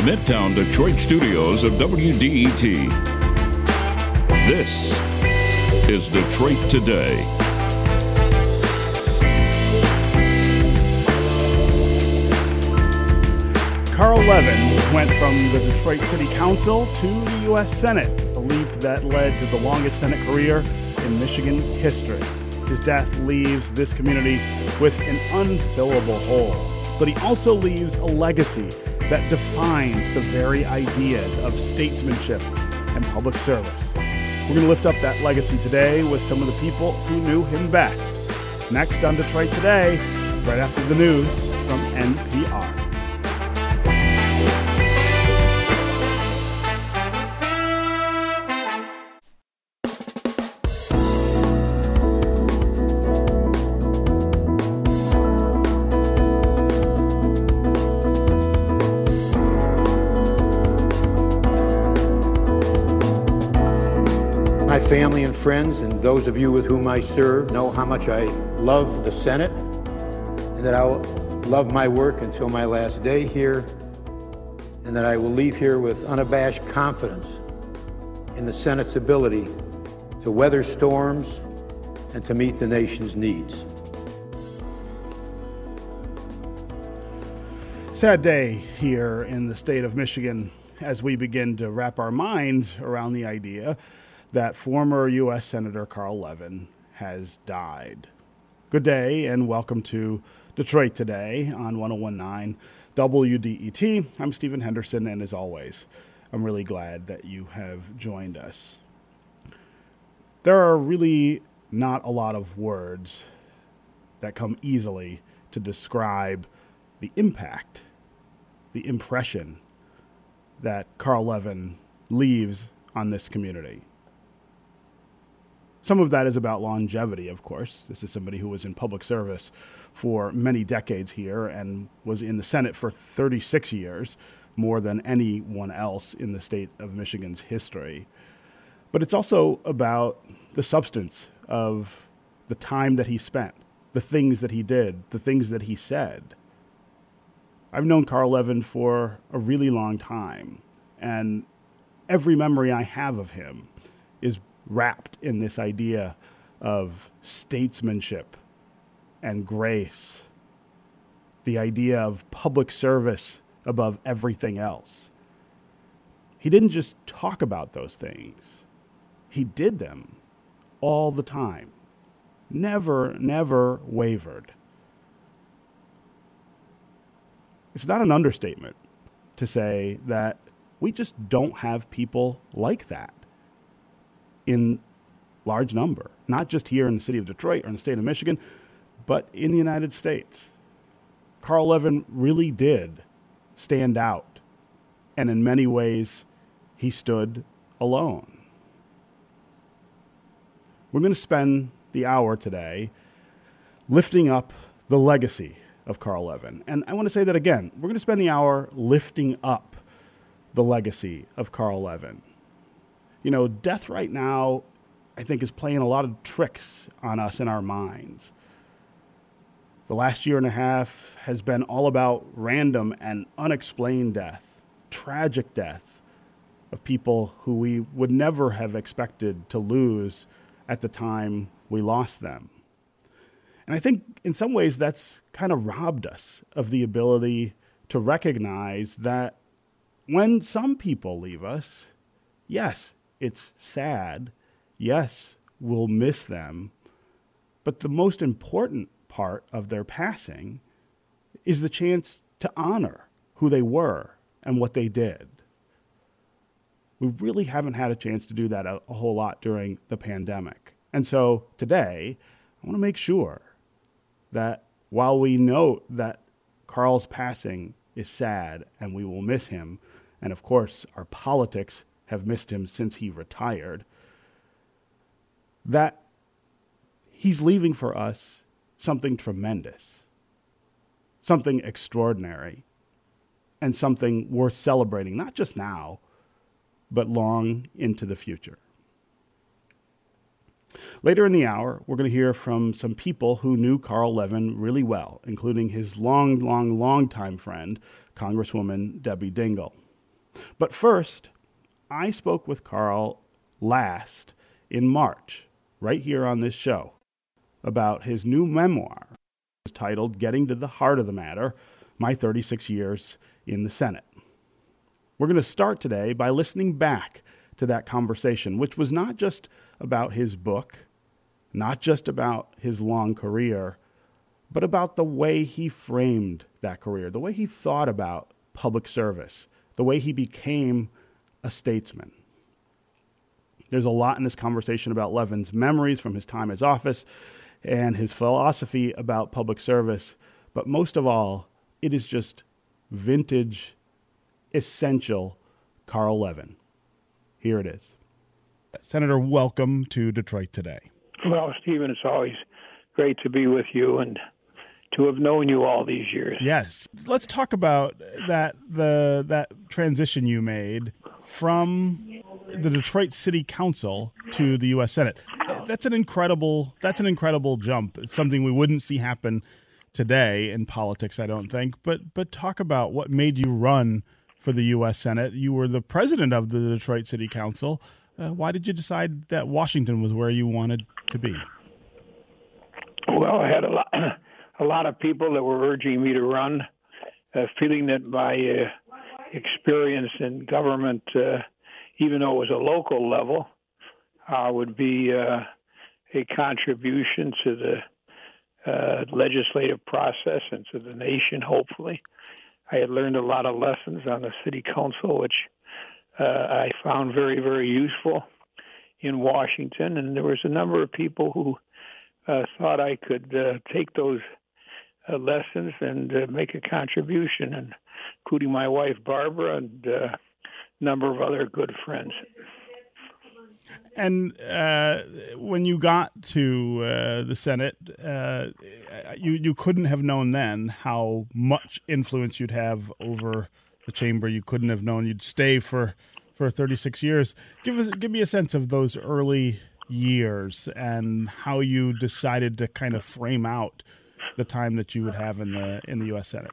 the Midtown Detroit studios of WDET. This is Detroit Today. Carl Levin went from the Detroit City Council to the U.S. Senate, a leap that led to the longest Senate career in Michigan history. His death leaves this community with an unfillable hole, but he also leaves a legacy that defines the very ideas of statesmanship and public service. We're going to lift up that legacy today with some of the people who knew him best. Next on Detroit Today, right after the news from NPR. Friends, and those of you with whom I serve, know how much I love the Senate and that I will love my work until my last day here, and that I will leave here with unabashed confidence in the Senate's ability to weather storms and to meet the nation's needs. Sad day here in the state of Michigan as we begin to wrap our minds around the idea that former U.S. Senator Carl Levin has died. Good day and welcome to Detroit Today on 1019 WDET. I'm Stephen Henderson, and as always, I'm really glad that you have joined us. There are really not a lot of words that come easily to describe the impact, the impression that Carl Levin leaves on this community. Some of that is about longevity, of course. This is somebody who was in public service for many decades here and was in the Senate for 36 years, more than anyone else in the state of Michigan's history. But it's also about the substance of the time that he spent, the things that he did, the things that he said. I've known Carl Levin for a really long time, and every memory I have of him is wrapped in this idea of statesmanship and grace, the idea of public service above everything else. He didn't just talk about those things, he did them all the time. Never, never wavered. It's not an understatement to say that we just don't have people like that in large number, not just here in the city of Detroit or in the state of Michigan, but in the United States. Carl Levin really did stand out, and in many ways, he stood alone. We're going to spend the hour today lifting up the legacy of Carl Levin. And I want to say that again. We're going to spend the hour lifting up the legacy of Carl Levin. You know, death right now, I think, is playing a lot of tricks on us in our minds. The last year and a half has been all about random and unexplained death, tragic death of people who we would never have expected to lose at the time we lost them. And I think in some ways that's kind of robbed us of the ability to recognize that when some people leave us, yes, it's sad. Yes, we'll miss them. But the most important part of their passing is the chance to honor who they were and what they did. We really haven't had a chance to do that a, a whole lot during the pandemic. And so today, I want to make sure that while we note that Carl's passing is sad and we will miss him, and of course, our politics have missed him since he retired, that he's leaving for us something tremendous, something extraordinary, and something worth celebrating, not just now, but long into the future. Later in the hour, we're going to hear from some people who knew Carl Levin really well, including his long, long, long time friend, Congresswoman Debbie Dingell. But first, I spoke with Carl last in March, right here on this show, about his new memoir titled Getting to the Heart of the Matter My 36 Years in the Senate. We're going to start today by listening back to that conversation, which was not just about his book, not just about his long career, but about the way he framed that career, the way he thought about public service, the way he became a statesman. There's a lot in this conversation about Levin's memories from his time as office and his philosophy about public service, but most of all, it is just vintage, essential Carl Levin. Here it is. Senator, welcome to Detroit today. Well, Stephen, it's always great to be with you and to have known you all these years. Yes. Let's talk about that the that transition you made from the Detroit City Council to the US Senate. That's an incredible that's an incredible jump. It's something we wouldn't see happen today in politics, I don't think. But but talk about what made you run for the US Senate. You were the president of the Detroit City Council. Uh, why did you decide that Washington was where you wanted to be? Well, I had a lot a lot of people that were urging me to run, uh, feeling that my uh, experience in government, uh, even though it was a local level, uh, would be uh, a contribution to the uh, legislative process and to the nation, hopefully. I had learned a lot of lessons on the city council, which uh, I found very, very useful in Washington. And there was a number of people who uh, thought I could take those lessons and make a contribution, and including my wife Barbara and uh, a number of other good friends. And uh, when you got to uh, the Senate, uh, you you couldn't have known then how much influence you'd have over the chamber. You couldn't have known you'd stay for for 36 years. Give us give me a sense of those early years and how you decided to kind of frame out the time that you would have in the in the U.S. Senate?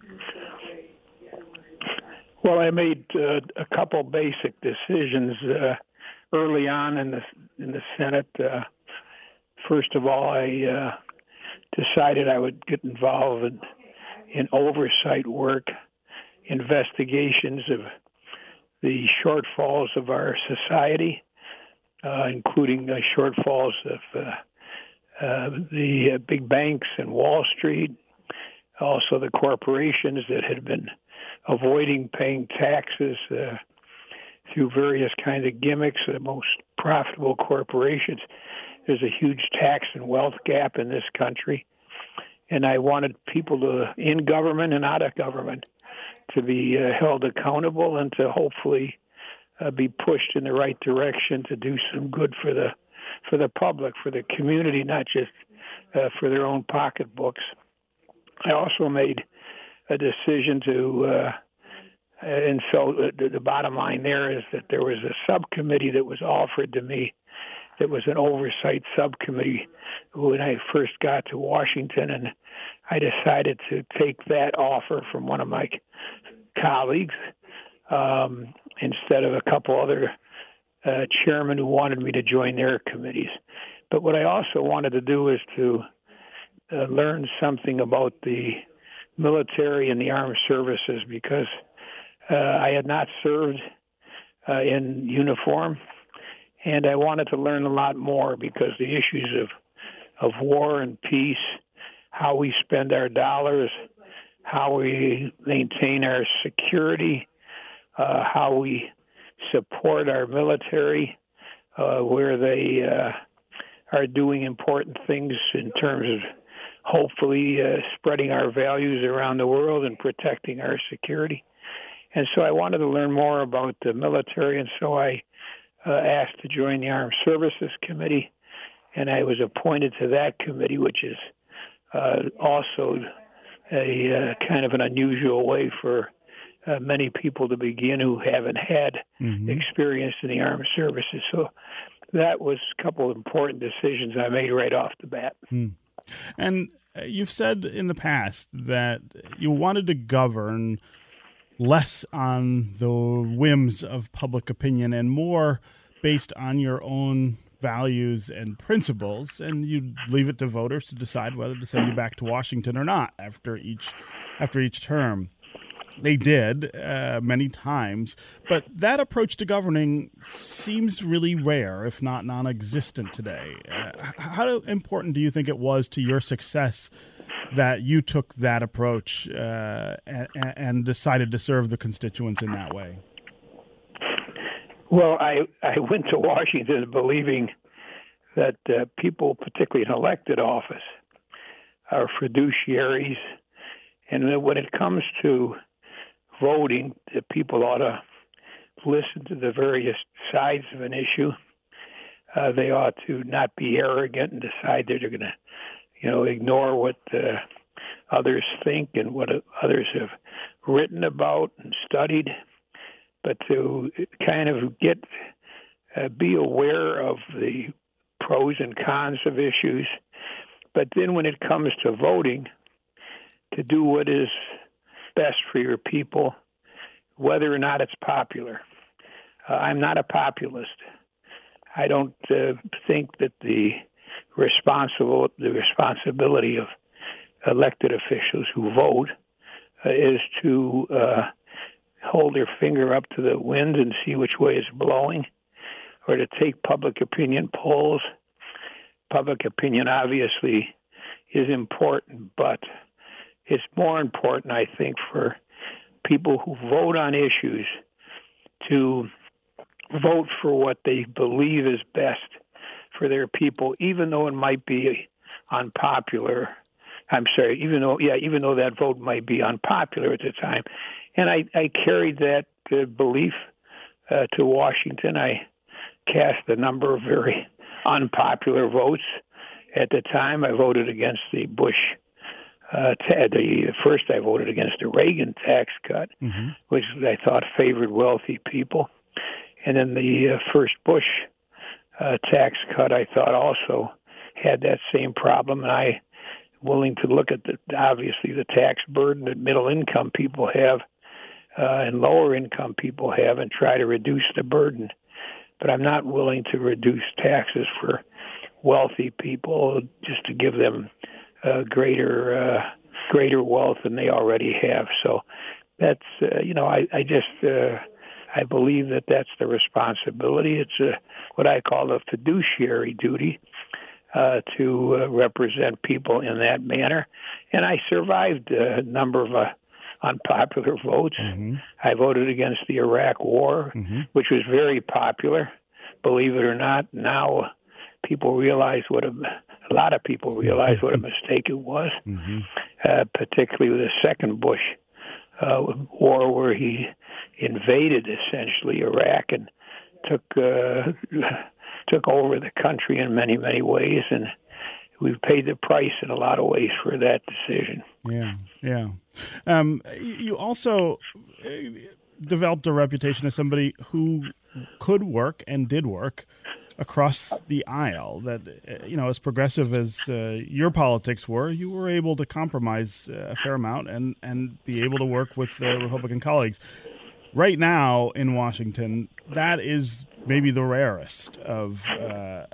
Well, I made uh, a couple basic decisions uh, early on in the in the Senate. Uh, first of all, I uh, decided I would get involved in, in oversight work, investigations of the shortfalls of our society, uh, including shortfalls of uh, the big banks and Wall Street, also the corporations that had been avoiding paying taxes uh, through various kinds of gimmicks, the most profitable corporations. There's a huge tax and wealth gap in this country. And I wanted people to, in government and out of government, to be uh, held accountable and to hopefully uh, be pushed in the right direction to do some good for the for the public, for the community, not just uh, for their own pocketbooks. I also made a decision to, uh, and so the, the bottom line there is that there was a subcommittee that was offered to me that was an oversight subcommittee when I first got to Washington, and I decided to take that offer from one of my colleagues um, instead of a couple other uh, chairman who wanted me to join their committees. But what I also wanted to do is to uh, learn something about the military and the armed services because uh, I had not served uh, in uniform, and I wanted to learn a lot more because the issues of of war and peace, how we spend our dollars, how we maintain our security, uh, how we support our military uh, where they uh, are doing important things in terms of hopefully uh, spreading our values around the world and protecting our security. And so I wanted to learn more about the military, and so I uh, asked to join the Armed Services Committee, and I was appointed to that committee, which is uh, also a uh, kind of an unusual way for uh, many people to begin who haven't had mm-hmm. experience in the armed services. So that was a couple of important decisions I made right off the bat. Mm. And uh, you've said in the past that you wanted to govern less on the whims of public opinion and more based on your own values and principles, and you leave it to voters to decide whether to send you back to Washington or not after each after each term. They did uh, many times, but that approach to governing seems really rare, if not non-existent today. Uh, how important do you think it was to your success that you took that approach uh, and, and decided to serve the constituents in that way? Well, I I went to Washington believing that uh, people, particularly in elected office, are fiduciaries, and when it comes to voting, that people ought to listen to the various sides of an issue. Uh, they ought to not be arrogant and decide that they're going to, you know, ignore what uh, others think and what others have written about and studied but to kind of get uh, be aware of the pros and cons of issues. But then when it comes to voting, to do what is best for your people, whether or not it's popular. Uh, I'm not a populist. I don't uh, think that the responsible the responsibility of elected officials who vote uh, is to uh, hold their finger up to the wind and see which way it's blowing, or to take public opinion polls. Public opinion obviously is important, but it's more important, I think, for people who vote on issues to vote for what they believe is best for their people, even though it might be unpopular. I'm sorry, even though yeah, even though that vote might be unpopular at the time, and I, I carried that uh, belief uh, to Washington. I cast a number of very unpopular votes. At the time, I voted against the Bush. Uh, the first, I voted against the Reagan tax cut, mm-hmm. which I thought favored wealthy people, and then the uh, first Bush uh, tax cut, I thought also had that same problem. And I willing to look at the obviously the tax burden that middle income people have uh, and lower income people have and try to reduce the burden. But I'm not willing to reduce taxes for wealthy people just to give them uh, greater uh, greater wealth than they already have. So that's uh, you know I, I just uh, I believe that that's the responsibility. It's a, what I call a fiduciary duty uh, to uh, represent people in that manner. And I survived a number of uh, unpopular votes. Mm-hmm. I voted against the Iraq War, mm-hmm. which was very popular. Believe it or not, now people realize what a, a lot of people realize what a mistake it was, mm-hmm. uh, particularly with the second Bush uh, war, where he invaded essentially Iraq and took uh, took over the country in many many ways and we've paid the price in a lot of ways for that decision. Yeah, yeah. Um, you also uh, developed a reputation as somebody who could work and did work across the aisle. That uh, you know, as progressive as uh, your politics were, you were able to compromise uh, a fair amount and and be able to work with uh, Republican colleagues. Right now in Washington, that is maybe the rarest of uh,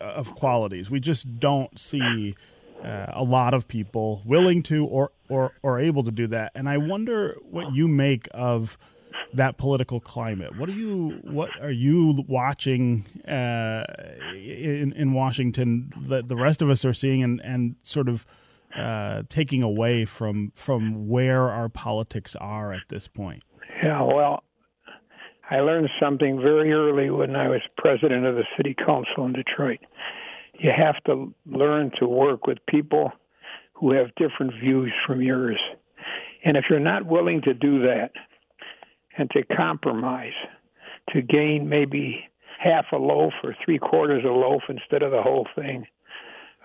of qualities. We just don't see uh, a lot of people willing to or, or or able to do that. And I wonder what you make of that political climate. What are you what are you watching uh, in in Washington that the rest of us are seeing and and sort of uh, taking away from from where our politics are at this point? Yeah, well, I learned something very early when I was president of the city council in Detroit. You have to learn to work with people who have different views from yours. And if you're not willing to do that and to compromise, to gain maybe half a loaf or three quarters of a loaf instead of the whole thing,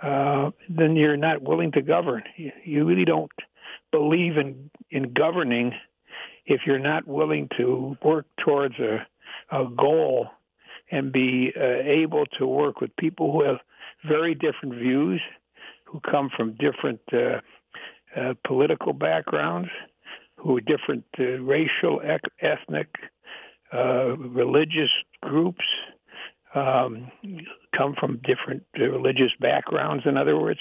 uh, then you're not willing to govern. You, you really don't believe in in governing if you're not willing to work towards a, a goal and be uh, able to work with people who have very different views, who come from different uh, uh, political backgrounds, who are different uh, racial, ec- ethnic, uh, religious groups, um, come from different uh, religious backgrounds. In other words,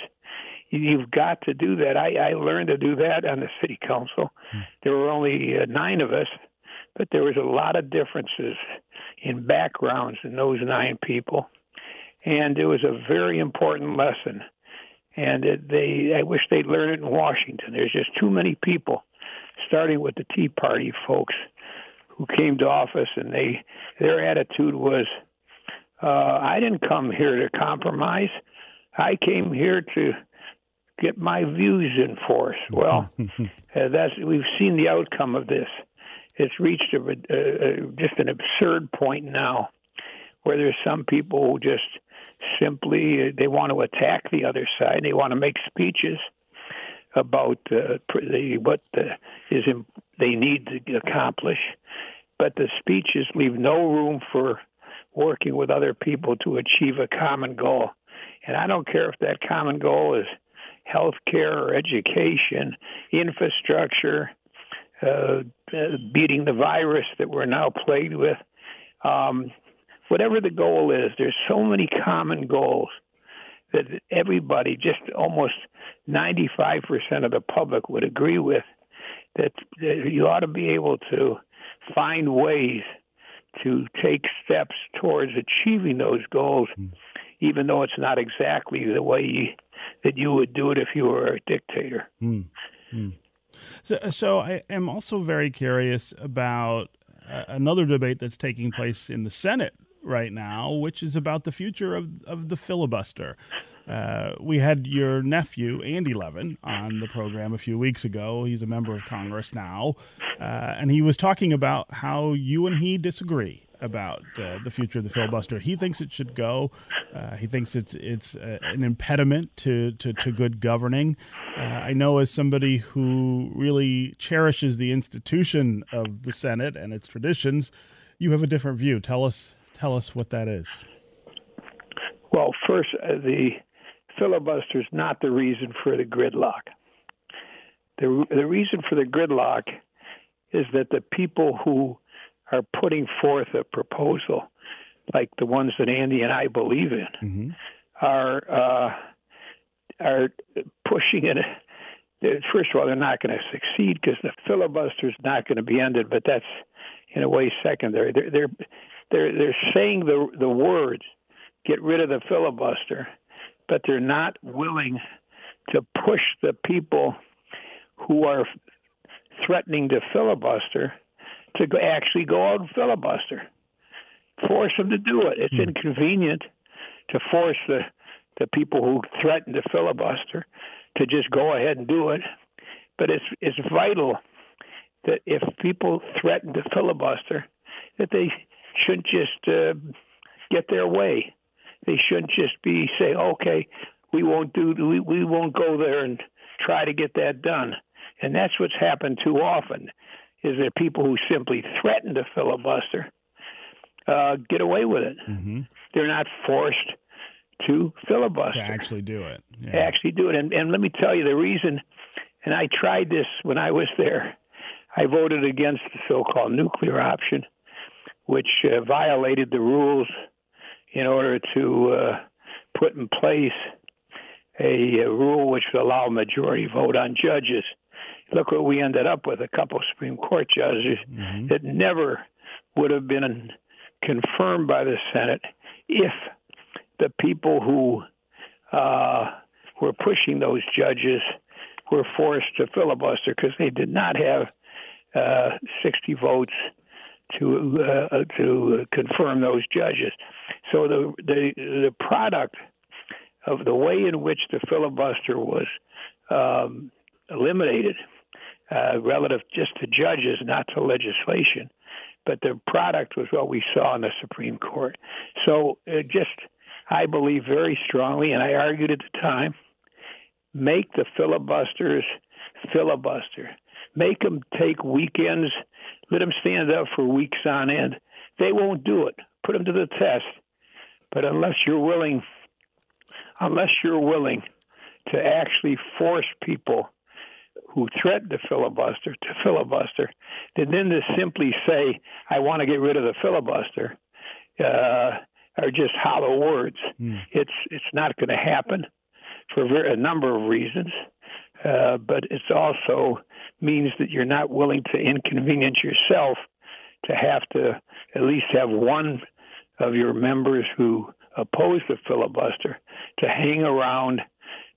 you've got to do that. I, I learned to do that on the city council. Hmm. There were only uh, nine of us, but there was a lot of differences in backgrounds in those nine people, and it was a very important lesson. And it, they, I wish they'd learn it in Washington. There's just too many people, starting with the Tea Party folks, who came to office, and they their attitude was, uh, "I didn't come here to compromise. I came here to get my views enforced." Well, uh, that's we've seen the outcome of this it's reached a, just an absurd point now where there's some people who just simply they want to attack the other side. They want to make speeches about uh, the, what the, is they need to accomplish, but the speeches leave no room for working with other people to achieve a common goal. And I don't care if that common goal is health care or education, infrastructure, uh, beating the virus that we're now plagued with. Um, whatever the goal is, there's so many common goals that everybody, just almost 95% of the public, would agree with. That, that you ought to be able to find ways to take steps towards achieving those goals, mm. even though it's not exactly the way you, that you would do it if you were a dictator. Mm. Mm. So, so I am also very curious about uh, another debate that's taking place in the Senate right now, which is about the future of, of the filibuster. Uh, we had your nephew, Andy Levin, on the program a few weeks ago. He's a member of Congress now. Uh, and he was talking about how you and he disagree about uh, the future of the filibuster. He thinks it should go. Uh, he thinks it's it's uh, an impediment to, to, to good governing. Uh, I know as somebody who really cherishes the institution of the Senate and its traditions, you have a different view. Tell us tell us what that is. Well, first, uh, the filibuster is not the reason for the gridlock. The the reason for the gridlock is that the people who are putting forth a proposal like the ones that Andy and I believe in mm-hmm. are uh, are pushing it. First of all, they're not going to succeed because the filibuster is not going to be ended. But that's in a way secondary. They're they're they're, they're saying the the words, "Get rid of the filibuster," but they're not willing to push the people who are threatening to filibuster to actually go out and filibuster. Force them to do it. It's mm. inconvenient to force the the people who threaten to filibuster to just go ahead and do it. But it's it's vital that if people threaten to filibuster, that they shouldn't just uh, get their way. They shouldn't just be say, okay, we won't do we we won't go there and try to get that done. And that's what's happened too often is there people who simply threaten to filibuster, uh, get away with it. Mm-hmm. They're not forced to filibuster. To actually do it. Yeah. Actually do it. And, and let me tell you the reason, and I tried this when I was there. I voted against the so-called nuclear option, which uh, violated the rules in order to uh, put in place a, a rule which would allow majority vote on judges look what we ended up with a couple of Supreme Court judges mm-hmm. that never would have been confirmed by the Senate if the people who uh, were pushing those judges were forced to filibuster because they did not have uh, 60 votes to uh, to confirm those judges. So the the the product of the way in which the filibuster was um, eliminated uh, relative just to judges, not to legislation. But the product was what we saw in the Supreme Court. So uh, just, I believe very strongly, and I argued at the time, make the filibusters filibuster. Make them take weekends. Let them stand up for weeks on end. They won't do it. Put them to the test. But unless you're willing, unless you're willing to actually force people who threatened to filibuster to filibuster, and then to simply say, "I want to get rid of the filibuster," uh, are just hollow words. Mm. It's it's not going to happen for a number of reasons, uh, but it also means that you're not willing to inconvenience yourself to have to at least have one of your members who oppose the filibuster to hang around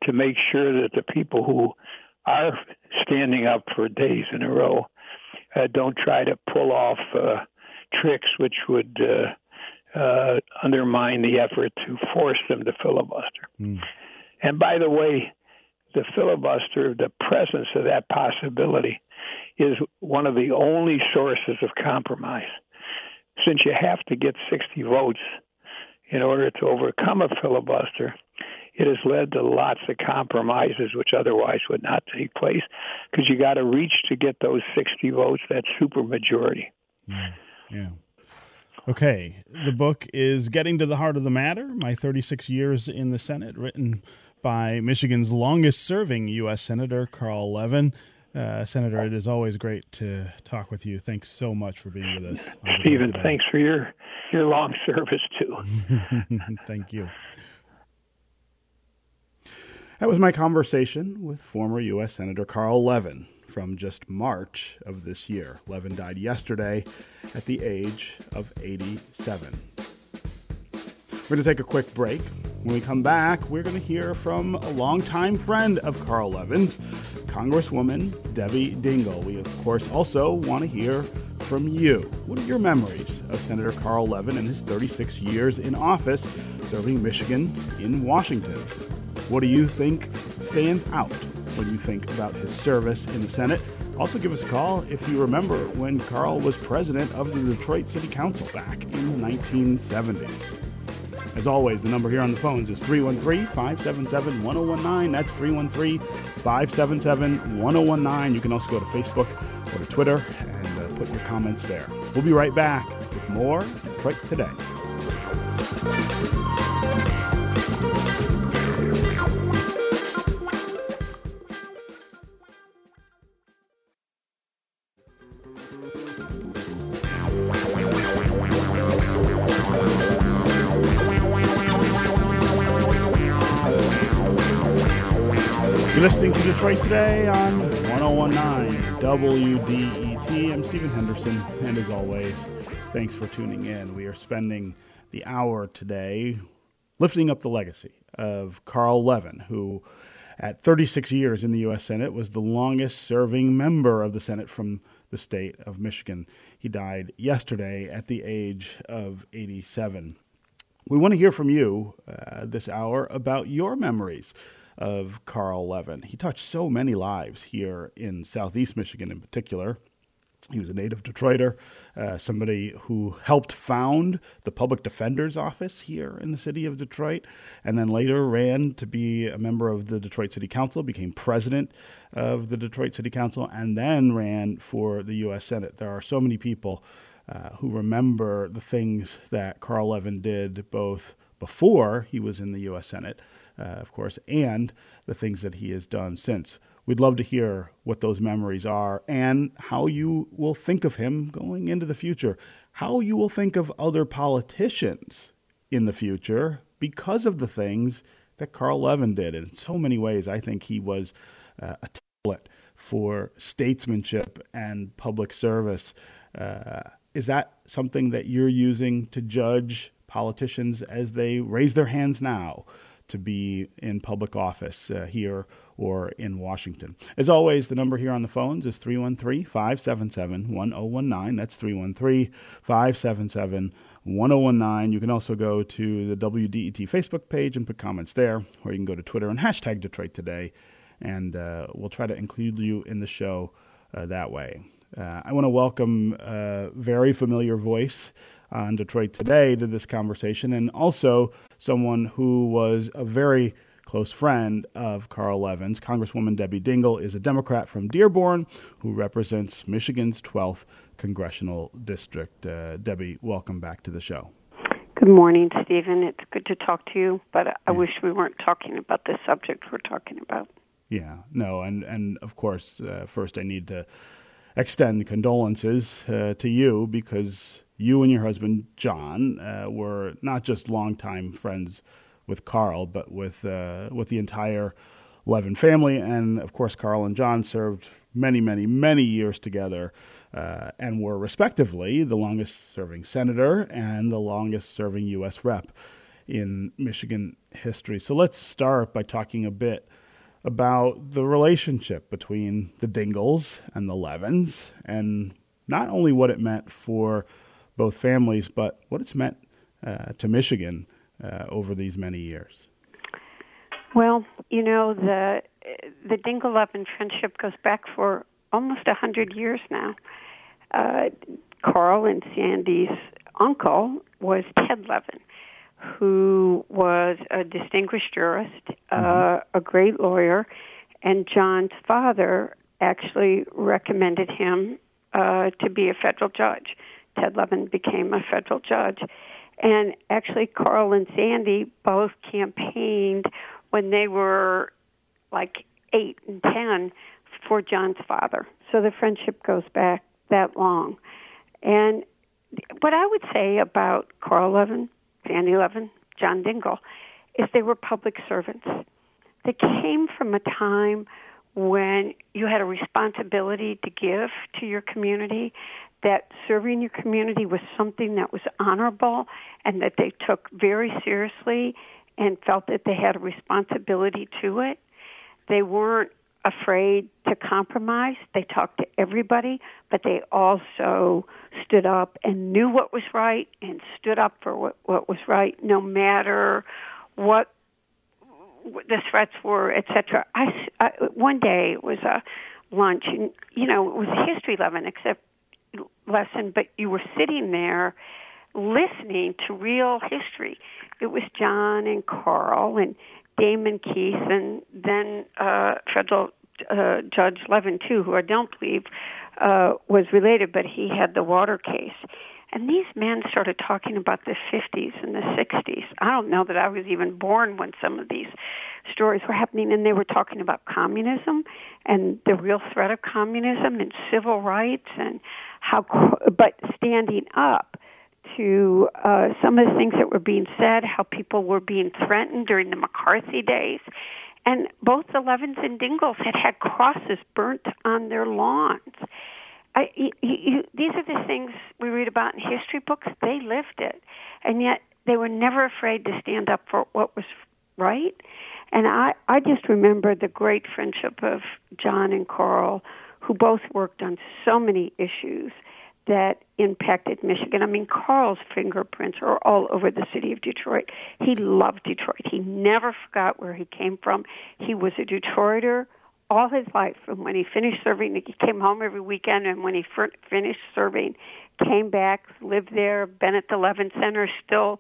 to make sure that the people who are standing up for days in a row uh, don't try to pull off uh, tricks which would uh, uh, undermine the effort to force them to filibuster. Mm. And by the way, the filibuster, the presence of that possibility, is one of the only sources of compromise. Since you have to get 60 votes in order to overcome a filibuster, it has led to lots of compromises which otherwise would not take place because you got to reach to get those 60 votes, that supermajority. Yeah. yeah. Okay. The book is Getting to the Heart of the Matter My 36 Years in the Senate, written by Michigan's longest serving U.S. Senator, Carl Levin. Uh, Senator, it is always great to talk with you. Thanks so much for being with us. Stephen, thanks for your, your long service, too. Thank you. That was my conversation with former U.S. Senator Carl Levin from just March of this year. Levin died yesterday at the age of 87. We're going to take a quick break. When we come back, we're going to hear from a longtime friend of Carl Levin's, Congresswoman Debbie Dingell. We, of course, also want to hear from you. What are your memories of Senator Carl Levin and his 36 years in office serving Michigan in Washington? What do you think stands out when you think about his service in the Senate? Also, give us a call if you remember when Carl was president of the Detroit City Council back in the 1970s. As always, the number here on the phones is 313 577 1019. That's 313 577 1019. You can also go to Facebook or to Twitter and uh, put your comments there. We'll be right back with more Detroit Today. You're listening to Detroit Today on 1019 WDET. I'm Stephen Henderson, and as always, thanks for tuning in. We are spending the hour today lifting up the legacy of Carl Levin, who at 36 years in the U.S. Senate was the longest serving member of the Senate from the state of Michigan. He died yesterday at the age of 87. We want to hear from you uh, this hour about your memories of Carl Levin. He touched so many lives here in Southeast Michigan, in particular. He was a native Detroiter, uh, somebody who helped found the Public Defender's Office here in the city of Detroit, and then later ran to be a member of the Detroit City Council, became president of the Detroit City Council, and then ran for the U.S. Senate. There are so many people uh, who remember the things that Carl Levin did both before he was in the U.S. Senate uh, of course, and the things that he has done since. We'd love to hear what those memories are and how you will think of him going into the future, how you will think of other politicians in the future because of the things that Carl Levin did. And in so many ways, I think he was uh, a template for statesmanship and public service. Uh, is that something that you're using to judge politicians as they raise their hands now? To be in public office uh, here or in Washington. As always, the number here on the phones is 313 577 1019. That's 313 577 1019. You can also go to the WDET Facebook page and put comments there, or you can go to Twitter and hashtag Detroit Today, and uh, we'll try to include you in the show uh, that way. Uh, I want to welcome a very familiar voice on Detroit Today to this conversation, and also someone who was a very close friend of Carl Levin's. Congresswoman Debbie Dingell is a Democrat from Dearborn who represents Michigan's 12th congressional district. Uh, Debbie, welcome back to the show. Good morning, Stephen. It's good to talk to you, but I yeah. wish we weren't talking about the subject we're talking about. Yeah, no, and and of course, uh, first I need to extend condolences uh, to you because you and your husband John uh, were not just longtime friends with Carl, but with uh, with the entire Levin family, and of course, Carl and John served many, many, many years together. Uh, and were respectively the longest serving senator and the longest serving U.S. rep in Michigan history. So let's start by talking a bit about the relationship between the Dingells and the Levins, and not only what it meant for both families, but what it's meant uh, to Michigan uh, over these many years. Well, you know the the Dingell Levin friendship goes back for almost a hundred years now. Uh, Carl and Sandy's uncle was Ted Levin, who was a distinguished jurist, uh, mm-hmm. a great lawyer, and John's father actually recommended him uh, to be a federal judge. Ted Levin became a federal judge. And actually, Carl and Sandy both campaigned when they were like eight and ten for John's father. So the friendship goes back that long. And what I would say about Carl Levin Sandy Levin, John Dingell, is they were public servants. They came from a time when you had a responsibility to give to your community, that serving your community was something that was honorable and that they took very seriously and felt that they had a responsibility to it. They weren't afraid to compromise. They talked to everybody, but they also stood up and knew what was right and stood up for what, what was right, no matter what the threats were, etc. I, I one day it was a lunch, and you know it was a history lesson, except lesson, but you were sitting there listening to real history. It was John and Carl and Damon Keith, and then uh, federal uh, Judge Levin too, who I don't believe uh, was related, but he had the water case. And these men started talking about the 50s and the 60s. I don't know that I was even born when some of these stories were happening, and they were talking about communism and the real threat of communism and civil rights and how, but standing up to uh, some of the things that were being said, how people were being threatened during the McCarthy days. And both the Levins and Dingells had had crosses burnt on their lawns. I, you, you, these are the things we read about in history books. They lived it, and yet they were never afraid to stand up for what was right. And I, I just remember the great friendship of John and Carl, who both worked on so many issues that impacted Michigan. I mean, Carl's fingerprints are all over the city of Detroit. He loved Detroit. He never forgot where he came from. He was a Detroiter all his life. From when he finished serving, he came home every weekend, and when he finished serving, came back, lived there, been at the Levin Center, still,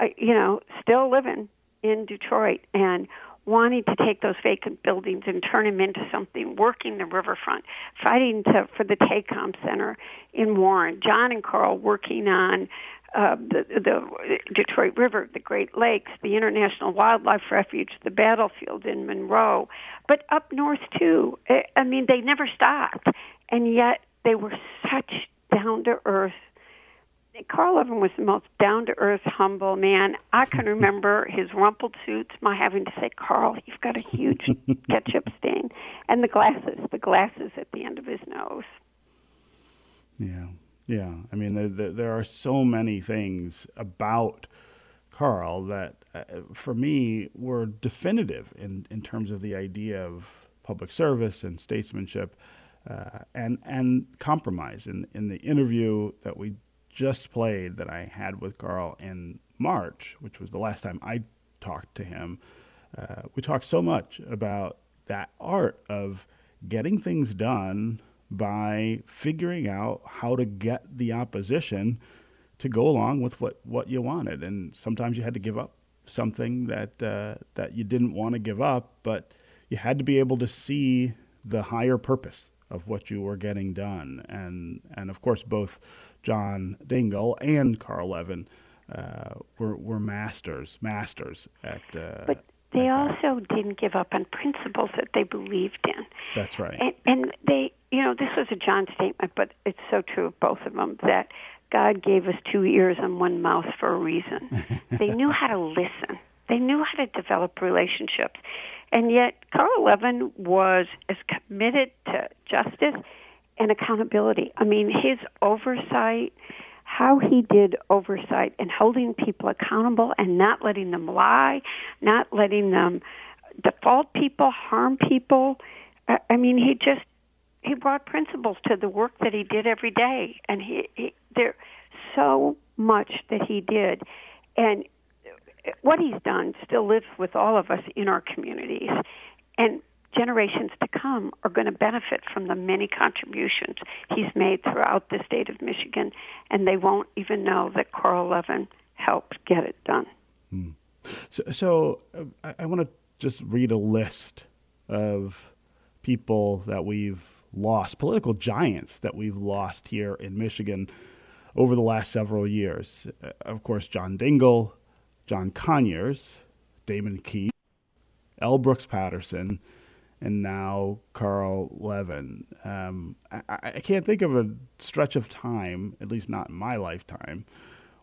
uh, you know, still living in Detroit. And wanting to take those vacant buildings and turn them into something, working the riverfront, fighting to, for the TACOM Center in Warren, John and Carl working on uh, the, the Detroit River, the Great Lakes, the International Wildlife Refuge, the battlefield in Monroe, but up north too. I mean, they never stopped, and yet they were such down to earth Carl Levin was the most down to earth, humble man. I can remember his rumpled suits, my having to say, Carl, you've got a huge ketchup stain. And the glasses, the glasses at the end of his nose. Yeah, yeah. I mean, there, there, there are so many things about Carl that, uh, for me, were definitive in, in terms of the idea of public service and statesmanship. Uh, and and compromise in in the interview that we just played that I had with Carl in March, which was the last time I talked to him, uh, we talked so much about that art of getting things done by figuring out how to get the opposition to go along with what, what you wanted. And sometimes you had to give up something that uh, that you didn't want to give up, but you had to be able to see the higher purpose of what you were getting done. And and of course both John Dingell and Carl Levin uh, were were masters, masters at. Uh, but they also didn't give up on principles that they believed in. That's right. And, and they, you know, this was a John statement, but it's so true of both of them that God gave us two ears and one mouth for a reason. they knew how to listen. They knew how to develop relationships. And yet, Carl Levin was as committed to justice and accountability. I mean, his oversight, how he did oversight and holding people accountable and not letting them lie, not letting them default people, harm people. I mean, he just he brought principles to the work that he did every day, and he, he there so much that he did, and what he's done still lives with all of us in our communities, and generations to come are going to benefit from the many contributions he's made throughout the state of Michigan, and they won't even know that Carl Levin helped get it done. Hmm. So, so uh, I, I want to just read a list of people that we've lost, political giants that we've lost here in Michigan over the last several years. Uh, of course, John Dingell, John Conyers, Damon Keith, L. Brooks Patterson, and now Carl Levin. Um, I, I, can't think of a stretch of time, at least not in my lifetime,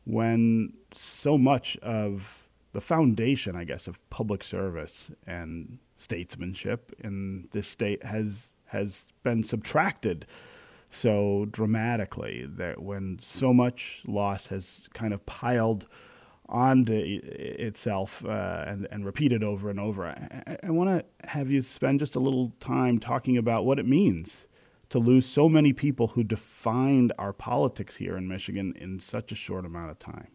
when so much of the foundation, I guess, of public service and statesmanship in this state has has been subtracted so dramatically that when so much loss has kind of piled onto itself uh, and, and repeated over and over. I, I want to have you spend just a little time talking about what it means to lose so many people who defined our politics here in Michigan in such a short amount of time.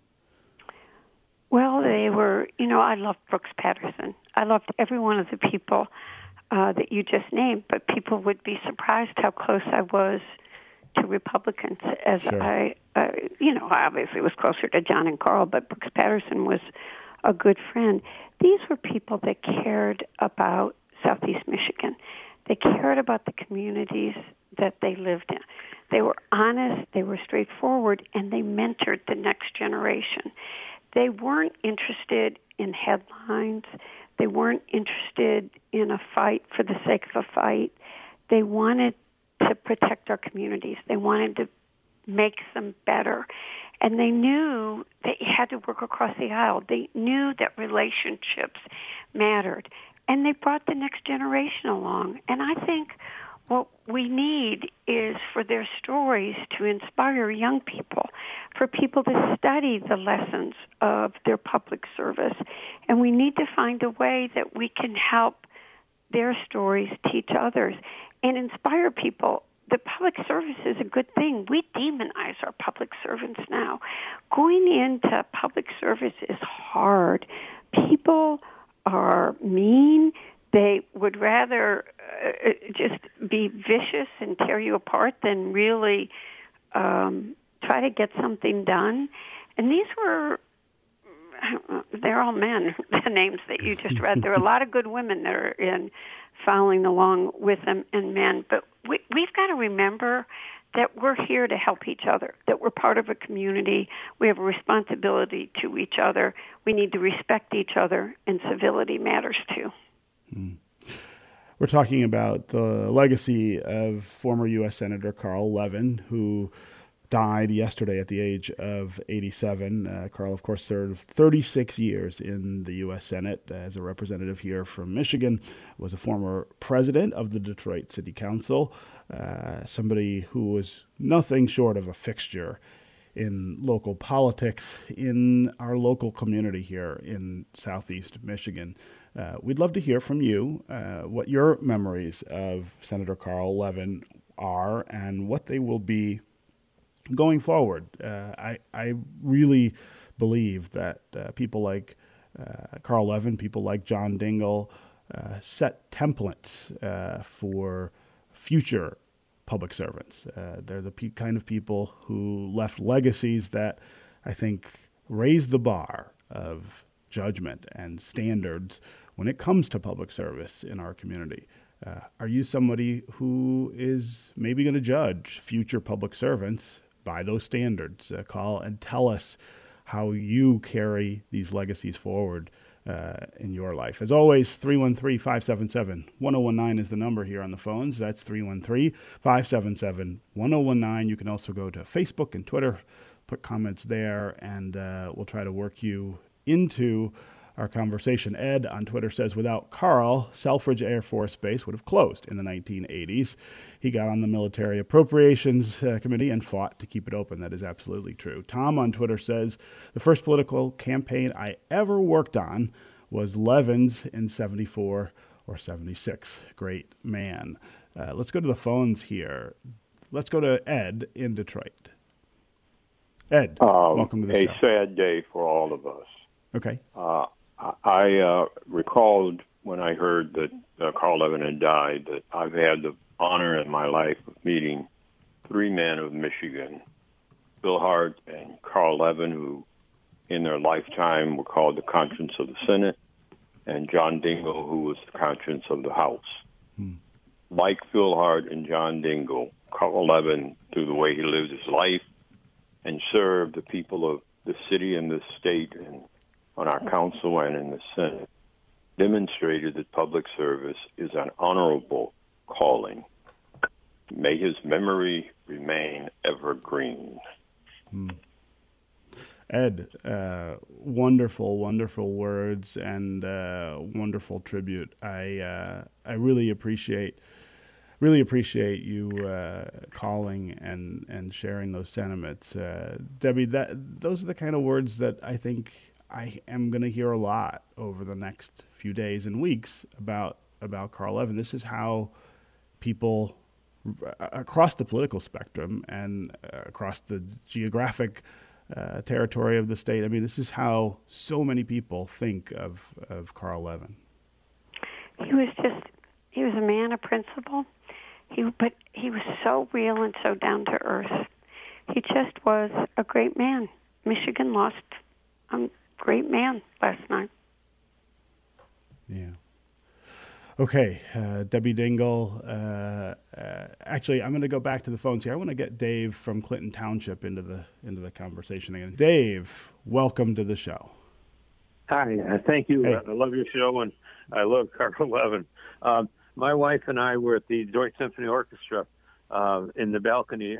Well, they were, you know, I loved Brooks Patterson. I loved every one of the people uh, that you just named, but people would be surprised how close I was to Republicans as sure. I, uh, you know, obviously was closer to John and Carl, but Brooks Patterson was a good friend. These were people that cared about Southeast Michigan. They cared about the communities that they lived in. They were honest, they were straightforward, and they mentored the next generation. They weren't interested in headlines. They weren't interested in a fight for the sake of a fight. They wanted to protect our communities. They wanted to make them better. And they knew that you had to work across the aisle. They knew that relationships mattered. And they brought the next generation along. And I think what we need is for their stories to inspire young people, for people to study the lessons of their public service. And we need to find a way that we can help their stories teach others and inspire people. The public service is a good thing. We demonize our public servants now. Going into public service is hard. People are mean. They would rather uh, just be vicious and tear you apart than really um, try to get something done. And these were they're all men, the names that you just read. There are a lot of good women that are in following along with them and men. But we, we've got to remember that we're here to help each other, that we're part of a community. We have a responsibility to each other. We need to respect each other, and civility matters too. Mm. We're talking about the legacy of former U.S. Senator Carl Levin, who died yesterday at the age of 87. Uh, Carl, of course, served 36 years in the U.S. Senate as a representative here from Michigan, was a former president of the Detroit City Council, uh, somebody who was nothing short of a fixture in local politics in our local community here in southeast Michigan. Uh, we'd love to hear from you uh, what your memories of Senator Carl Levin are and what they will be going forward, uh, I I really believe that uh, people like uh, Carl Levin, people like John Dingell, uh, set templates for future public servants. They're the pe- kind of people who left legacies that I think raise the bar of judgment and standards when it comes to public service in our community. Uh, are you somebody who is maybe going to judge future public servants by those standards. Uh, call and tell us how you carry these legacies forward uh, in your life. As always, 313 577 1019 is the number here on the phones. That's 313 577 1019. You can also go to Facebook and Twitter, put comments there, and uh, we'll try to work you into our conversation. Ed on Twitter says, without Carl, Selfridge Air Force Base would have closed in the 1980s. He got on the Military Appropriations uh, Committee and fought to keep it open. That is absolutely true. Tom on Twitter says, the first political campaign I ever worked on was Levin's in 74 or 76. Great man. Uh, let's go to the phones here. Let's go to Ed in Detroit. Ed, um, welcome to the a show. A sad day for all of us. Okay. Uh, I uh, recalled when I heard that uh, Carl Levin had died that I've had the honor in my life of meeting three men of Michigan, Phil Hart and Carl Levin, who in their lifetime were called the conscience of the Senate, and John Dingell, who was the conscience of the House. Hmm. Like Phil Hart and John Dingell, Carl Levin, through the way he lived his life and served the people of the city and the state and on our council and in the Senate demonstrated that public service is an honorable calling. May his memory remain evergreen. Hmm. Ed, uh, wonderful, wonderful words and uh, wonderful tribute. I uh, I really appreciate really appreciate you uh, calling and and sharing those sentiments, uh, Debbie. That those are the kind of words that I think I am going to hear a lot over the next few days and weeks about about Carl Levin. This is how people across the political spectrum and uh, across the geographic uh, territory of the state. I mean, this is how so many people think of of Carl Levin. He was just he was a man of principle. He but he was so real and so down to earth. He just was a great man. Michigan lost um, great man last night. Yeah. Okay, uh, Debbie Dingell. Uh, uh, actually, I'm going to go back to the phones here. I want to get Dave from Clinton Township into the into the conversation again. Dave, welcome to the show. Hi, uh, thank you. Hey. I love your show, and I love Carl Levin. Um, my wife and I were at the Joint Symphony Orchestra uh, in the balcony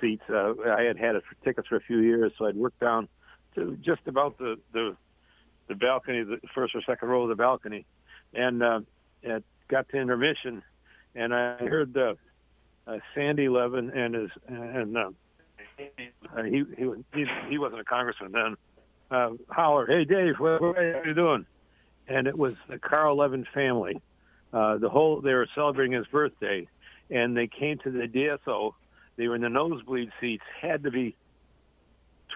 seats. Uh, I had had tickets for a few years, so I'd worked down to just about the the, the balcony, the first or second row of the balcony, and uh, it got to intermission, and I heard uh, uh, Sandy Levin and his and uh, uh, he he he he wasn't a congressman then. Uh, holler, hey Dave, what, what are you doing? And it was the Carl Levin family. Uh, the whole they were celebrating his birthday, and they came to the DSO. They were in the nosebleed seats, had to be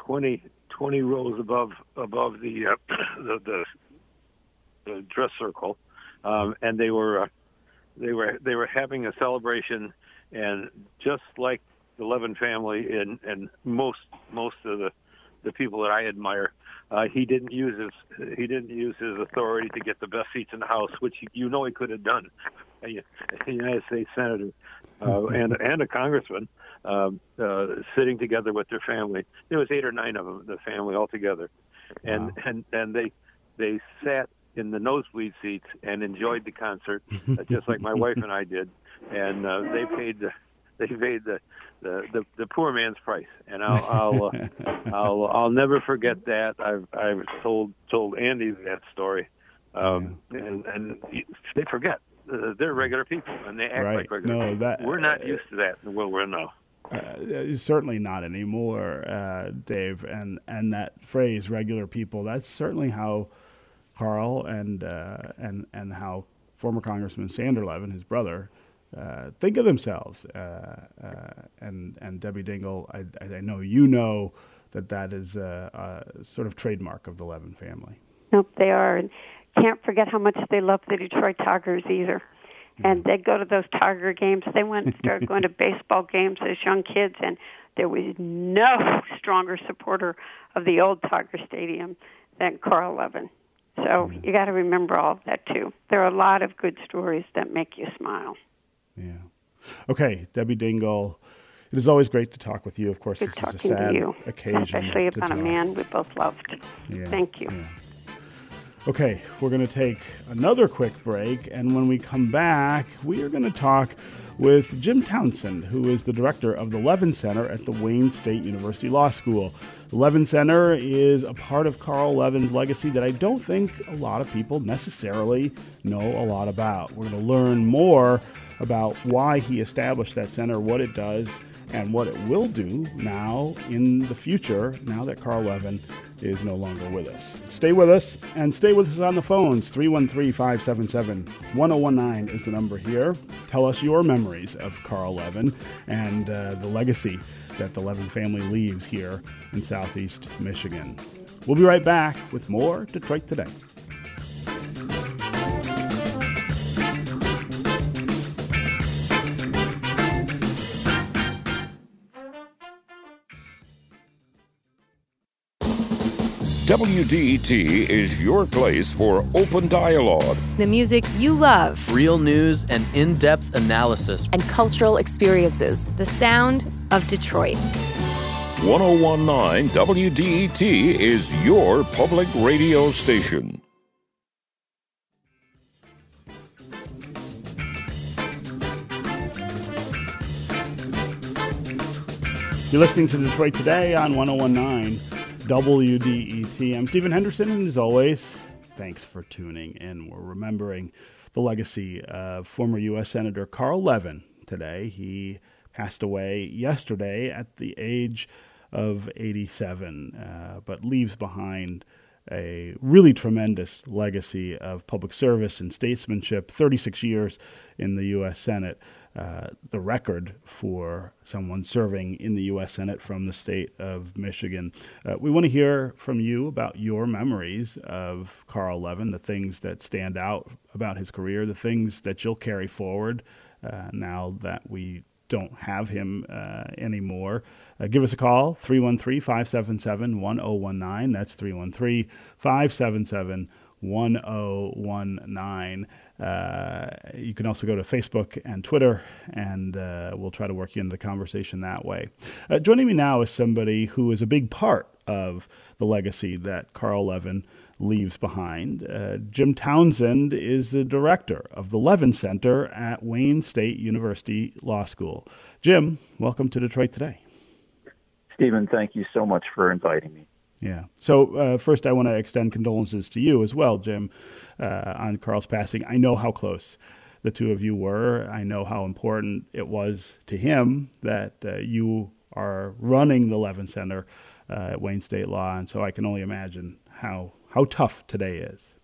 20, 20 rows above above the uh, the, the, the dress circle, um, and they were uh, they were they were having a celebration, and just like the Levin family and and most most of the the people that I admire, uh, he didn't use his he didn't use his authority to get the best seats in the House, which you know he could have done. A a United States senator. Uh, and and a congressman um, uh, sitting together with their family. There was eight or nine of them, the family all together, and wow. and and they they sat in the nosebleed seats and enjoyed the concert, uh, just like my wife and I did, and uh, they paid the they paid the the, the, the poor man's price, and I'll I'll, uh, I'll I'll never forget that. I've I've told told Andy that story, um, and and they forget. Uh, they're regular people, and they act right. like regular no, people. That, we're not used to that in the world we're in now. Uh, certainly not anymore, uh, Dave. And and that phrase "regular people" that's certainly how Carl and uh, and and how former Congressman Sander Levin, his brother, uh, think of themselves. Uh, uh, and and Debbie Dingell, I, I, know you know that that is a, a, sort of trademark of the Levin family. Nope, they are. Can't forget how much they love the Detroit Tigers either Mm-hmm. and they'd go to those Tiger games. They went and started going to baseball games as young kids, and there was no stronger supporter of the old Tiger Stadium than Carl Levin. So mm-hmm. you got to remember all of that too. There are a lot of good stories that make you smile. Yeah. Okay, Debbie Dingell. It is always great to talk with you. Of course, good this is a sad to you, occasion, especially about a man we both loved. Yeah, Thank you. Yeah. Okay, we're going to take another quick break, and when we come back, we are going to talk with Jim Townsend, who is the director of the Levin Center at the Wayne State University Law School. The Levin Center is a part of Carl Levin's legacy that I don't think a lot of people necessarily know a lot about. We're going to learn more about why he established that center, what it does, and what it will do now in the future, now that Carl Levin is no longer with us. Stay with us and stay with us on the phones. 313 577 1019 is the number here. Tell us your memories of Carl Levin and uh, the legacy that the Levin family leaves here in southeast Michigan. We'll be right back with more Detroit Today. WDET is your place for open dialogue. The music you love. Real news and in depth analysis. And cultural experiences. The sound of Detroit. 1019 WDET is your public radio station. You're listening to Detroit Today on 1019 WDET. I'm Stephen Henderson, and as always, thanks for tuning in. We're remembering the legacy of former U.S. Senator Carl Levin today. He passed away yesterday at the age of 87, uh, but leaves behind a really tremendous legacy of public service and statesmanship, 36 years in the U.S. Senate. Uh, the record for someone serving in the U.S. Senate from the state of Michigan. Uh, we want to hear from you about your memories of Carl Levin, the things that stand out about his career, the things that you'll carry forward uh, now that we don't have him uh, anymore. Uh, give us a call, 313 577 1019. That's 313 577 1019. Uh, you can also go to Facebook and Twitter, and uh, we'll try to work you into the conversation that way. Uh, joining me now is somebody who is a big part of the legacy that Carl Levin leaves behind. Uh, Jim Townsend is the director of the Levin Center at Wayne State University Law School. Jim, welcome to Detroit Today. Stephen, thank you so much for inviting me. Yeah. So, uh, first, I want to extend condolences to you as well, Jim uh, on Carl's passing. I know how close the two of you were. I know how important it was to him that uh, you are running the Levin Center uh, at Wayne State Law, and so I can only imagine how how tough today is.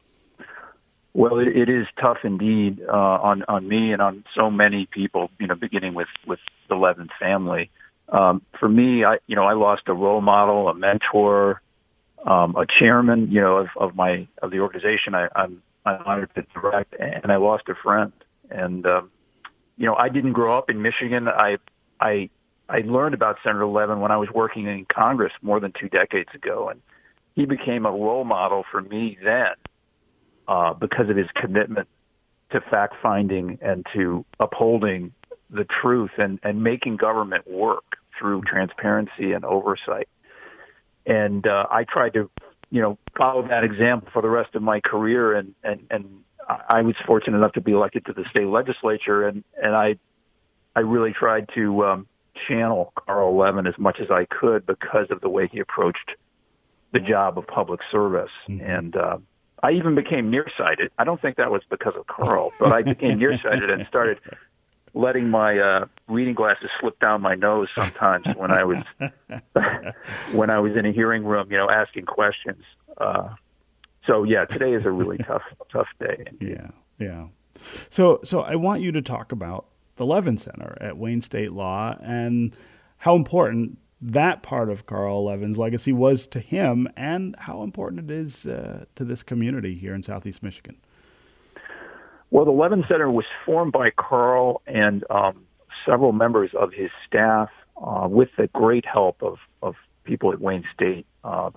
Well, it, it is tough indeed uh, on on me and on so many people. You know, beginning with with the Levin family. Um, for me, I you know I lost a role model, a mentor, um, a chairman, you know, of, of my of the organization. I, I'm I'm honored to direct, and I lost a friend. And um, you know, I didn't grow up in Michigan. I I I learned about Senator Levin when I was working in Congress more than two decades ago, and he became a role model for me then uh, because of his commitment to fact finding and to upholding the truth and, and making government work through transparency and oversight. And uh, I tried to, you know, follow that example for the rest of my career. And, and, and I was fortunate enough to be elected to the state legislature. And, and I, I really tried to um, channel Carl Levin as much as I could because of the way he approached the job of public service. Mm-hmm. And uh, I even became nearsighted. I don't think that was because of Carl, but I became nearsighted and started letting my uh, reading glasses slip down my nose sometimes when I was when I was in a hearing room, you know, asking questions. Uh, so yeah, today is a really tough tough day. Yeah, yeah. So so I want you to talk about the Levin Center at Wayne State Law and how important that part of Carl Levin's legacy was to him, and how important it is uh, to this community here in Southeast Michigan. Well, the Levin Center was formed by Carl and um, several members of his staff uh, with the great help of, of people at Wayne State, uh,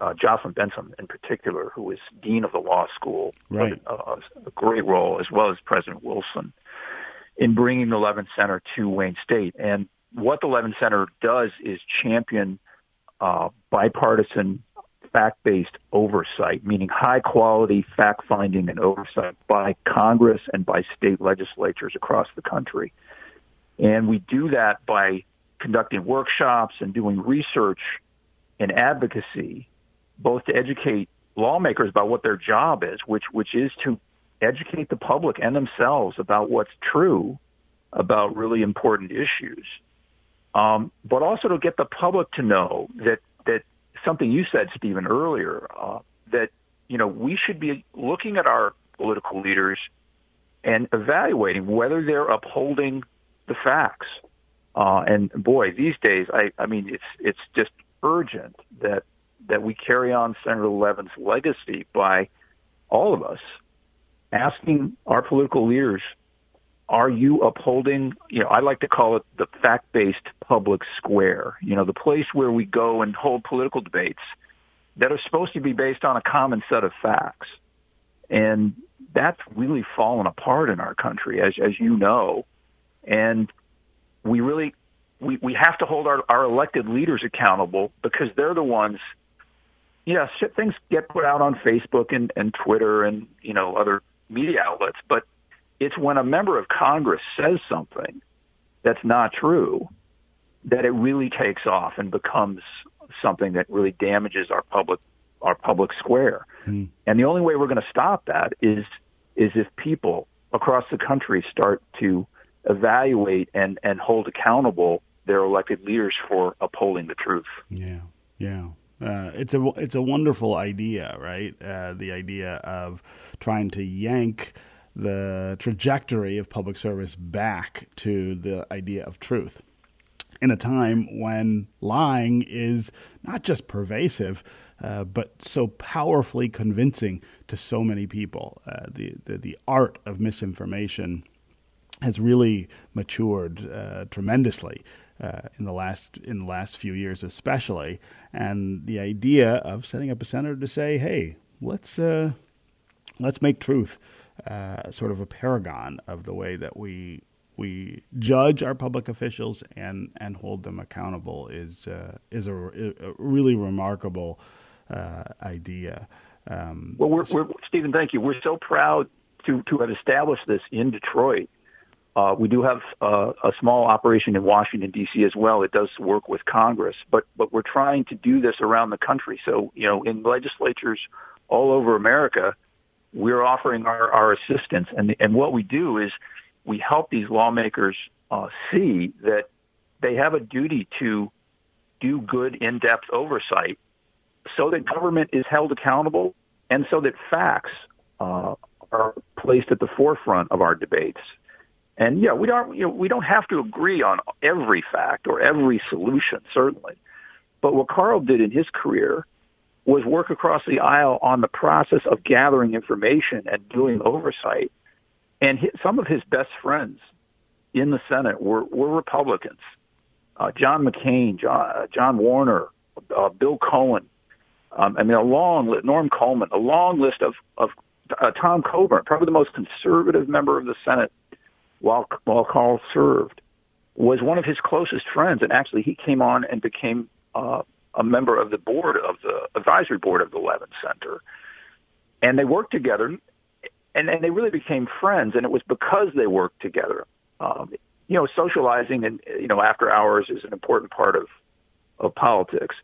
uh, Jocelyn Benson in particular, who was dean of the law school, right. a, a, a great role, as well as President Wilson, in bringing the Levin Center to Wayne State. And what the Levin Center does is champion uh, bipartisan fact-based oversight, meaning high-quality fact-finding and oversight by Congress and by state legislatures across the country. And we do that by conducting workshops and doing research and advocacy, both to educate lawmakers about what their job is, which which is to educate the public and themselves about what's true about really important issues, um, but also to get the public to know that that something you said, Stephen, earlier, uh, that you know we should be looking at our political leaders and evaluating whether they're upholding the facts. Uh, and boy, these days, I, I mean, it's it's just urgent that that we carry on Senator Levin's legacy by all of us asking our political leaders, are you upholding, you know, I like to call it the fact-based public square, you know, the place where we go and hold political debates that are supposed to be based on a common set of facts. And that's really fallen apart in our country, as, as you know. And we really, we, we have to hold our, our elected leaders accountable because they're the ones yeah, things get put out on Facebook and, and Twitter and you know other media outlets, but it's when a member of Congress says something that's not true that it really takes off and becomes something that really damages our public our public square. Mm. And the only way we're going to stop that is is if people across the country start to evaluate and and hold accountable their elected leaders for upholding the truth. Yeah. Yeah. Uh, it's a it's a wonderful idea, right? Uh, the idea of trying to yank the trajectory of public service back to the idea of truth in a time when lying is not just pervasive, uh, but so powerfully convincing to so many people. Uh, the, the, the art of misinformation has really matured uh, tremendously uh, in the last in the last few years, especially. And the idea of setting up a center to say, "Hey, let's uh, let's make truth uh, sort of a paragon of the way that we we judge our public officials and and hold them accountable," is uh, is a, a, really remarkable uh, idea. Um, well, we're, we're, Stephen, thank you. We're so proud to to have established this in Detroit uh, we do have uh, a small operation in Washington D.C. as well. It does work with Congress, but but we're trying to do this around the country. So you know, in legislatures all over America, we're offering our, our assistance, and and what we do is we help these lawmakers uh, see that they have a duty to do good in-depth oversight, so that government is held accountable, and so that facts uh, are placed at the forefront of our debates. And yeah, we don't you know, we don't have to agree on every fact or every solution, certainly. But what Carl did in his career was work across the aisle on the process of gathering information and doing oversight. And his, some of his best friends in the Senate were, were Republicans. Uh, John McCain, John, uh, John Warner, uh, Bill Cohen. Um, I mean, a long list, Norm Coleman, a long list of, of uh, Tom Coburn, probably the most conservative member of the Senate while while Carl served was one of his closest friends, and actually he came on and became uh, a member of the board of the advisory board of the Levin Center, and they worked together, and, and they really became friends, and it was because they worked together. Um, you know, socializing and you know after hours is an important part of of politics,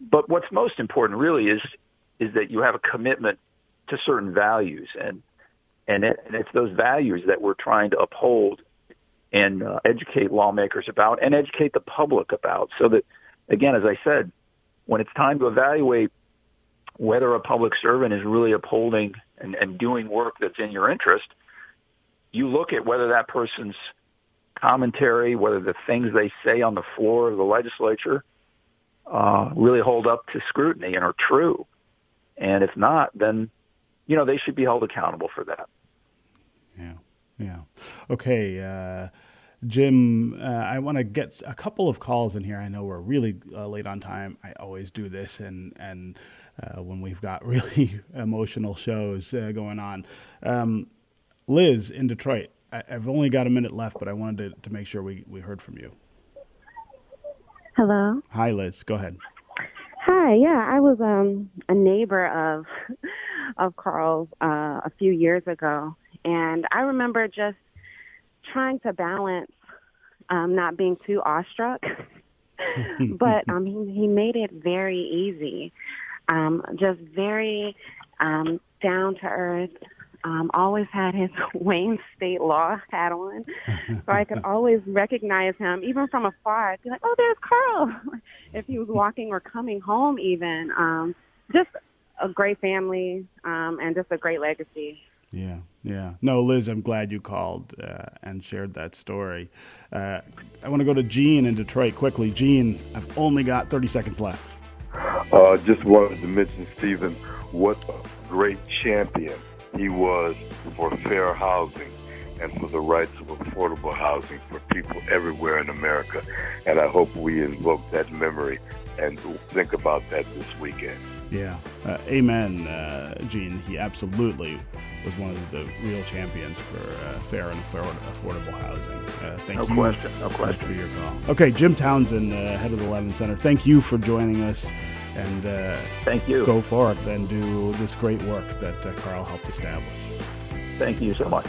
but what's most important really is is that you have a commitment to certain values and and, it, and it's those values that we're trying to uphold and uh, educate lawmakers about and educate the public about so that, again, as I said, when it's time to evaluate whether a public servant is really upholding and, and doing work that's in your interest, you look at whether that person's commentary, whether the things they say on the floor of the legislature uh, really hold up to scrutiny and are true. And if not, then you know, they should be held accountable for that. Yeah, yeah. Okay, uh, Jim, uh, I want to get a couple of calls in here. I know we're really uh, late on time. I always do this, and and uh, when we've got really emotional shows uh, going on. Um, Liz in Detroit, I, have only got a minute left, but I wanted to, to make sure we, we heard from you. Hello. Hi, Liz. Go ahead. Hi. Hi, yeah, I was um, a neighbor of of Carl's uh, a few years ago, and I remember just trying to balance um, not being too awestruck, but um, he he made it very easy, um, just very um, down to earth. Um, always had his Wayne State Law hat on, so I could always recognize him even from afar. I'd be like, "Oh, there's Carl!" if he was walking or coming home, even. Um, just a great family um, and just a great legacy. Yeah, yeah. No, Liz, I'm glad you called uh, and shared that story. Uh, I want to go to Gene in Detroit quickly. Gene, I've only got 30 seconds left. Uh, just wanted to mention, Stephen, what a great champion he was for fair housing and for the rights of affordable housing for people everywhere in America. And I hope we invoke that memory and think about that this weekend. Yeah, uh, amen, uh, Gene. He absolutely was one of the real champions for uh, fair and affordable housing. Uh, thank no you. question, no question. for your call. Okay, Jim Townsend, uh, head of the Levin Center. Thank you for joining us, and uh, thank you. Go forth and do this great work that Carl helped establish. Thank you so much.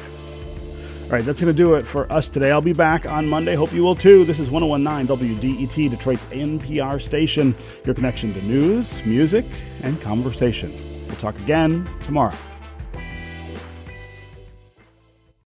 All right, that's going to do it for us today. I'll be back on Monday. Hope you will too. This is 1019 WDET, Detroit's NPR station, your connection to news, music, and conversation. We'll talk again tomorrow.